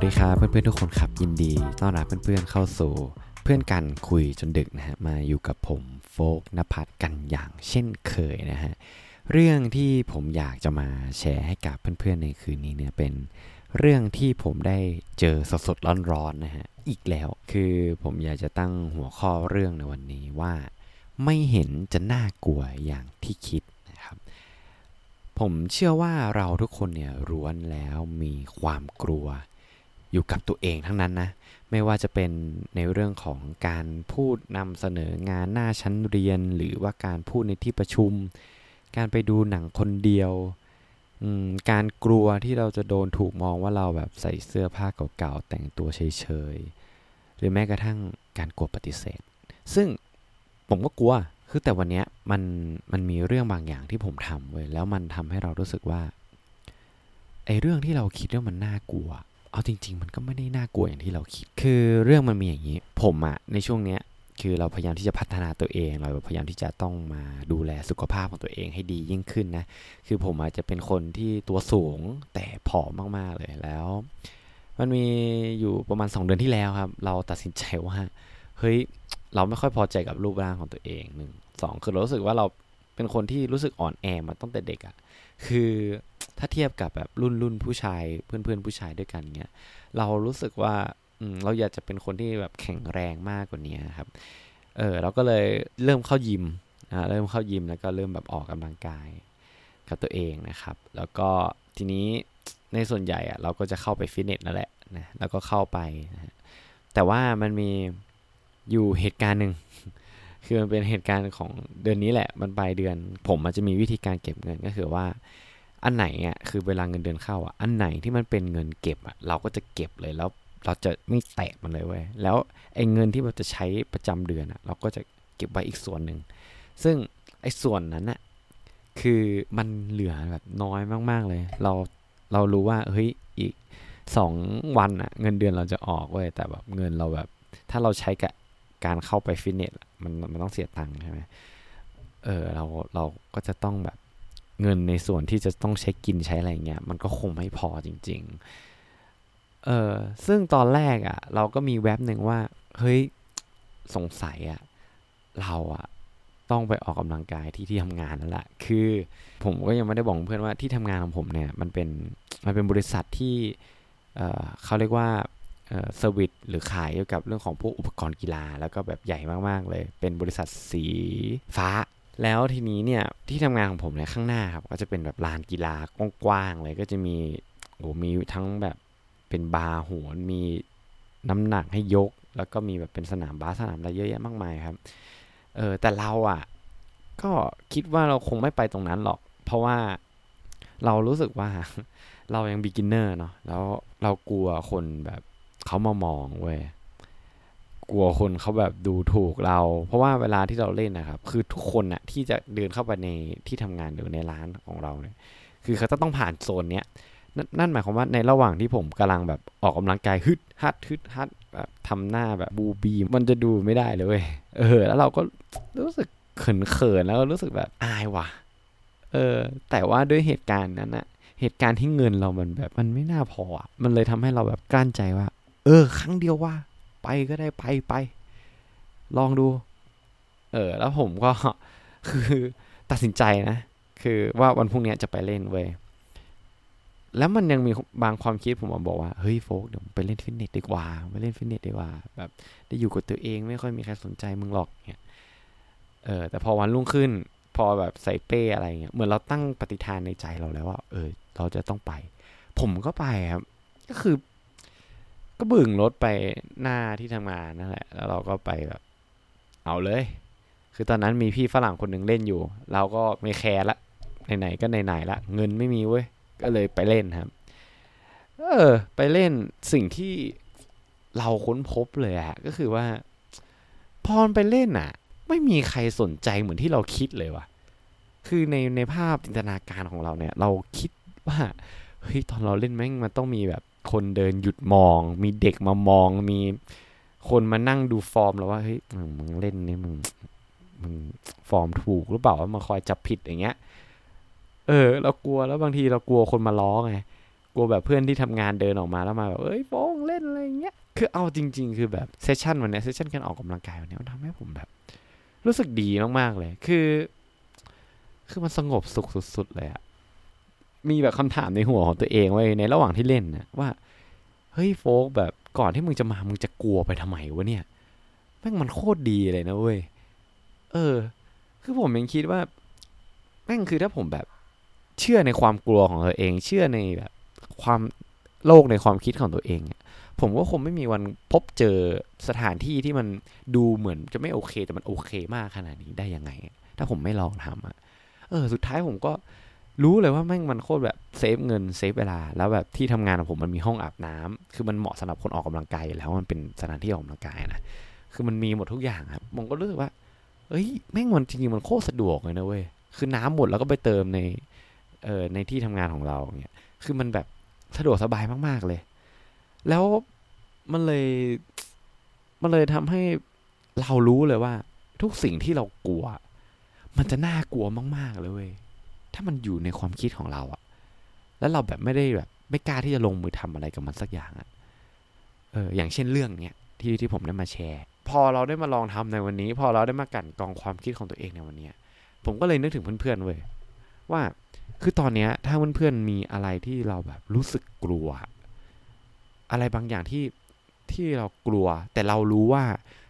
วัสดีครับเพื่อนๆทุกคนครับยินดีต้อนรับเพื่อนๆเข้าสู่ เพื่อนกันคุยจนดึกนะฮะมาอยู่กับผมโฟกนภัทรกันอย่างเช่นเคยนะฮะเรื่องที่ผมอยากจะมาแชร์ให้กับเพื่อนๆในคืนนี้เนี่ยเป็นเรื่องที่ผมได้เจอสดๆร้อนๆนะฮะอีกแล้วคือผมอยากจะตั้งหัวข้อเรื่องในวันนี้ว่า ไม่เห็นจะน่ากลัวอย่างที่คิดนะครับ ผมเชื่อว่าเราทุกคนเนี่ยร้วนแล้วมีความกลัว อยู่กับตัวเองทั้งนั้นนะไม่ว่าจะเป็นในเรื่องของการพูดนำเสนองานหน้าชั้นเรียน หรือว่าการพูดในที่ประชุม การไปดูหนังคนเดียวการกลัวที่เราจะโดนถูกมองว่าเราแบบใส่เสื้อผ้าเก่าๆแต่งตัวเฉยๆหรือแม้กระทั่งการกลัวปฏิเสธ ซึ่งผมก็กลัวคือแต่วันนี้มันมันมีเรื่องบางอย่างที่ผมทำเว้ยแล้วมันทำให้เรารู้สึกว่าไอ้เรื่องที่เราคิดว่ามันน่ากลัว เอาจริง ๆ มันก็ไม่ได้น่ากลัวอย่างที่เราคิด คือเรื่องมันมีอย่างนี้ ผมอะในช่วงเนี้ยคือเราพยายามที่จะพัฒนาตัวเอง เราพยายามที่จะต้องมาดูแลสุขภาพของตัวเองให้ดียิ่งขึ้นนะ คือผมอาจจะเป็นคนที่ตัวสูงแต่ผอมมากๆเลยแล้ว มันมีอยู่ประมาณ 2 เดือนที่แล้วครับ เราตัดสินใจว่า เฮ้ย เราไม่ค่อยพอใจกับรูปร่างของตัวเองหนึ่งสองคือเรารู้สึกว่าเราเป็นคนที่รู้สึกอ่อนแอมาตั้งแต่เด็กอะ่ะ คือ ถ้าเทียบกับแบบรุ่นรุ่นผู้ชายเพื่อนเพื่อนผู้ชายด้วยกันเงี้ยเรารู้สึกว่าอืมเราอยากจะเป็นคนที่แบบแข็งแรงมากกว่านี้ครับเออเราก็เลยเริ่มเข้ายิมอ่าเริ่มเข้ายิมแล้วก็เริ่มแบบออกกำลังกายกับตัวเองนะครับ แล้วก็ทีนี้ในส่วนใหญ่อะเราก็จะเข้าไปฟิตเนสนั่นแหละนะแล้วก็เข้าไปนะแต่ว่ามันมีอยู่เหตุการณ์หนึ่งคือมันเป็นเหตุการณ์ของเดือนนี้แหละ มันปลายเดือน ผมมันจะมีวิธีการเก็บเงินก็คือว่า อันไหนอะคือเวลาเงินเดือนเข้าอะอันไหนที่มันเป็นเงินเก็บอะเราก็จะเก็บเลยแล้วเราจะไม่แตะมันเลยเว้ยแล้วไอ้เงินที่เราจะใช้ประจำเดือนอะ เราก็จะเก็บไว้อีกส่วนหนึ่งซึ่งไอ้ส่วนนั้นอะคือมันเหลือแบบน้อยมาก ๆเลย เราเรารู้ว่าเฮ้ยอีกสองวันอะเงินเดือนเราจะออกเว้ยแต่แบบเงินเราแบบ ถ้าเราใช้กับการเข้าไปฟิตเนสมันมันต้องเสียตังค์ใช่ไหมเออเราเราก็จะต้องแบบ เงินในส่วนที่จะต้องใช้กินใช้อะไรเงี้ยมันก็คงไม่พอจริง ๆ เออซึ่งตอนแรกอะ่ะ เราก็มีแว็บหนึ่งว่า เฮ้ยสงสัยอะ่ะเราอะ่ะต้องไปออกกำลังกายที่ที่ทำงานนั่นแหละ คือผมก็ยังไม่ได้บอกเพื่อนว่าที่ทำงานของผมเนี่ยมันเป็นมันเป็นบริษัทที่เออเขาเรียกว่า service หรือขายเกี่ยวกับเรื่องของพวกอุปกรณ์กีฬา แล้วก็แบบใหญ่มากๆเลย เป็นบริษัทสีฟ้า แล้วทีนี้เนี่ยที่ทำงานของผมเนี่ยข้างหน้าครับก็จะเป็นแบบลานกีฬากว้างๆเลยก็จะมีโอ้มีทั้งแบบเป็นบาร์โหนมีน้ำหนักให้ยก แล้วก็มีแบบเป็นสนามบาสสนามอะไรเยอะแยะมากมายครับเออแต่เราอะก็คิดว่าเราคงไม่ไปตรงนั้นหรอก เพราะว่าเรารู้สึกว่าเรายังบิ๊กินเนอร์เนาะแล้วเรากลัวคนแบบเขามามองเว้ย กลัวคนเขาแบบดูถูกเรา เพราะว่าเวลาที่เราเล่นนะครับ คือทุกคนน่ะที่จะเดินเข้าไปในที่ทำงานหรือในร้านของเราเนี่ย คือเขาจะต้องผ่านโซนเนี้ยนนั่นหมายความว่าในระหว่างที่ผมกำลังแบบออกกำลังกายฮึดฮัดฮึดฮัดแบบทำหน้าแบบบูบีมันจะดูไม่ได้เลยเออ แล้วเราก็รู้สึกเขินๆแล้วก็รู้สึกแบบอายว่ะ เออ แต่ว่าด้วยเหตุการณ์นั้นอะเหตุการณ์ที่เงินเรามันแบบมันไม่น่าพอมันเลยทำให้เราแบบกลั้นใจว่า เออ ครั้งเดียวว่า ไปก็ได้ไปไป ลองดู เออ แล้วผมก็คือตัดสินใจนะ คือว่าวันพรุ่งนี้จะไปเล่นเว้ยแล้วมันยังมีบางความคิดผมบอกว่า เฮ้ยโฟกเดี๋ยวไปเล่นฟิตเนสดีกว่าไปเล่นฟิตเนสดีกว่า แบบได้อยู่กับตัวเองไม่ค่อยมีใครสนใจมึงหรอกเนี่ยเออแต่พอวันรุ่งขึ้น พอแบบใส่เป้อะไรเงี้ยเหมือนเราตั้งปฏิทานในใจเราแล้วว่า เออ เราจะต้องไป ผมก็ไปครับ ก็คือ ก็บึ่งรถไปหน้าที่ทำงานนั่นแหละ แล้วเราก็ไปแบบเอาเลย คือตอนนั้นมีพี่ฝรั่งคนหนึ่งเล่นอยู่ เราก็ไม่แคร์ละไหนๆก็ไหนๆละเงินไม่มีเว้ยก็เลยไปเล่นครับ เออ ไปเล่นสิ่งที่เราค้นพบเลยอะก็คือว่าพอไปเล่นอะไม่มีใครสนใจเหมือนที่เราคิดเลยว่ะ คือในในภาพจินตนาการของเราเนี่ย เราคิดว่าเฮ้ยตอนเราเล่นแม่งมันต้องมีแบบ คนเดินหยุดมอง มีเด็กมามอง มีคนมานั่งดูฟอร์มแล้วว่าเฮ้ยมึงเล่นนี่มึงมึงฟอร์มถูกหรือเปล่าว่ามาคอยจับผิดอย่างเงี้ย เออ เรากลัวแล้วบางทีเรากลัวคนมาล้อไงกลัวแบบเพื่อนที่ทำงานเดินออกมาแล้วมาแบบเอ้ยโป้งเล่นอะไรเงี้ยคือเอาจริง ๆ คือแบบเซสชันวันนี้เซสชันการออกกำลังกายวันนี้มันทำให้ผมแบบ รู้สึกดีมากๆเลย คือ คือมันสงบสุขสุด ๆ เลยอะ มีแบบคำถามในหัวของตัวเองไว้ในระหว่างที่เล่นนะว่าเฮ้ยโฟกแบบก่อนที่มึงจะมามึงจะกลัวไปทำไมวะเนี่ยแม่งมันโคตรดีเลยนะเว้ยเออ คือผมยังคิดว่าแม่งคือถ้าผมแบบเชื่อในความกลัวของตัวเอง เชื่อในแบบความโลกในความคิดของตัวเองผมก็คงไม่มีวันพบเจอสถานที่ที่มันดูเหมือนจะไม่โอเค แต่มันโอเคมากขนาดนี้ได้ยังไง ถ้าผมไม่ลองทำอะเออ สุดท้ายผมก็ รู้เลยว่าแม่งมันโคตรแบบเซฟเงินเซฟเวลา แล้วแบบที่ทำงานของผมมันมีห้องอาบน้ำคือมันเหมาะสำหรับคนออกกำลังกายแล้วมันเป็นสถานที่ออกกำลังกายนะคือมันมีหมดทุกอย่างครับผมก็รู้สึกว่าเอ้ยแม่งมันจริงๆมันโคตรสะดวกเลยนะเว้ยคือน้ำหมดแล้วก็ไปเติมในเอ่อในที่ทำงานของเราเนี่ยคือมันแบบสะดวกสบายมากๆเลย แล้วมันเลยมันเลยทำให้เรารู้เลยว่า ทุกสิ่งที่เรากลัว มันจะน่ากลัวมาก ๆ เลยเว้ย ถ้ามันอยู่ในความคิดของเราอะแล้วเราแบบไม่ได้แบบไม่กล้าที่จะลงมือทำอะไรกับมันสักอย่างอะเอออย่างเช่นเรื่องเนี้ยที่ที่ผมได้มาแชร์ พอเราได้มาลองทำในวันนี้ พอเราได้มากั่นกองความคิดของตัวเองในวันนี้ผมก็เลยนึกถึงเพื่อนๆเว้ยว่าคือตอนเนี้ยถ้าเพื่อนๆมีอะไรที่เราแบบรู้สึกกลัว อะไรบางอย่างที่ที่เรากลัว แต่เรารู้ว่า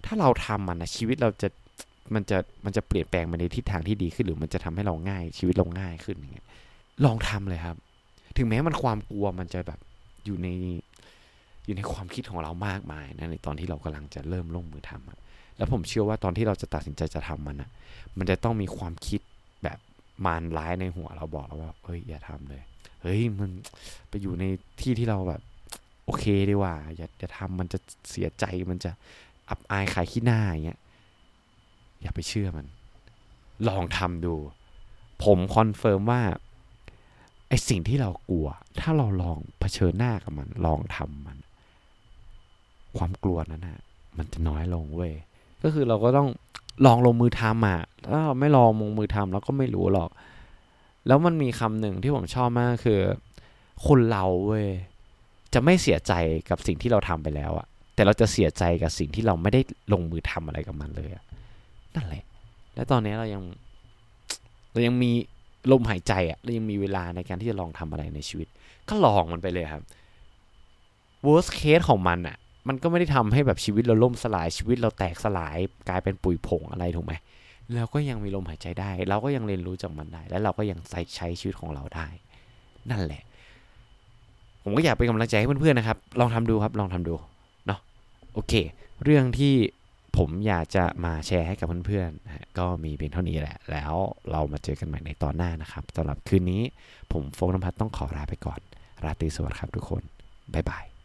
ถ้าเราทำมันนะชีวิตเราจะ มันจะมันจะเปลี่ยนแปลงไปในทิศทางที่ดีขึ้นหรือมันจะทำให้เราง่ายชีวิตเราง่ายขึ้นอย่างเงี้ยลองทำเลยครับ ถึงแม้มันความกลัวมันจะแบบอยู่ในอยู่ในความคิดของเรามากมายนะในตอนที่เรากำลังจะเริ่มลงมือทำอะแล้วผมเชื่อว่าตอนที่เราจะตัดสินใจจะทำมันอะมันจะต้องมีความคิดแบบมารร้ายในหัวเราบอกแล้วว่าเฮ้ยอย่าทำเลย เฮ้ยมันไปอยู่ในที่ที่เราแบบโอเคดีว่าอย่าอย่าทำมันจะเสียใจมันจะอับอายขายขี้หน้าอย่างเงี้ย อย่าไปเชื่อมัน ลองทำดู ผม confirm ว่าไอสิ่งที่เรากลัว ถ้าเราลองเผชิญหน้ากับมัน ลองทำมัน ความกลัวนั้นนะมันจะน้อยลงเว้ยก็คือเราก็ต้องลองลงมือทำอะถ้าเราไม่ลองลงมือทำเราก็ไม่รู้หรอก แล้วมันมีคำหนึ่งที่ผมชอบมากคือ คนเราเว้ยจะไม่เสียใจกับสิ่งที่เราทำไปแล้วอะแต่เราจะเสียใจกับสิ่งที่เราไม่ได้ลงมือทำอะไรกับมันเลยอะ นั่นแหละ และตอนนี้เรายัง เรายังมีลมหายใจอะ่ะเรายังมีเวลาในการที่จะลองทำอะไรในชีวิต ก็ลองมันไปเลยครับ worst case ของมันอะ่ะ มันก็ไม่ได้ทำให้แบบชีวิตเราล่มสลายชีวิตเราแตกสลายกลายเป็นปุ๋ยผงอะไรถูกไหมเราก็ยังมีลมหายใจได้ เราก็ยังเรียนรู้จากมันได้ และเราก็ยังใช้ใช้ชีวิตของเราได้ นั่นแหละ ผมก็อยากเป็นกำลังใจให้เพื่อนๆนะครับ ลองทำดูครับ ลองทำดู เนาะโอเค เรื่องที่ ผมอยากจะมาแชร์ให้กับเพื่อนๆนะก็มีเพียงเท่านี้แหละ แล้วเรามาเจอกันใหม่ในตอนหน้านะครับสำหรับคืนนี้ผมโฟกน้ำพัดต้องขอลาไปก่อน ราตรีสวัสดิ์ครับทุกคน บ๊ายบาย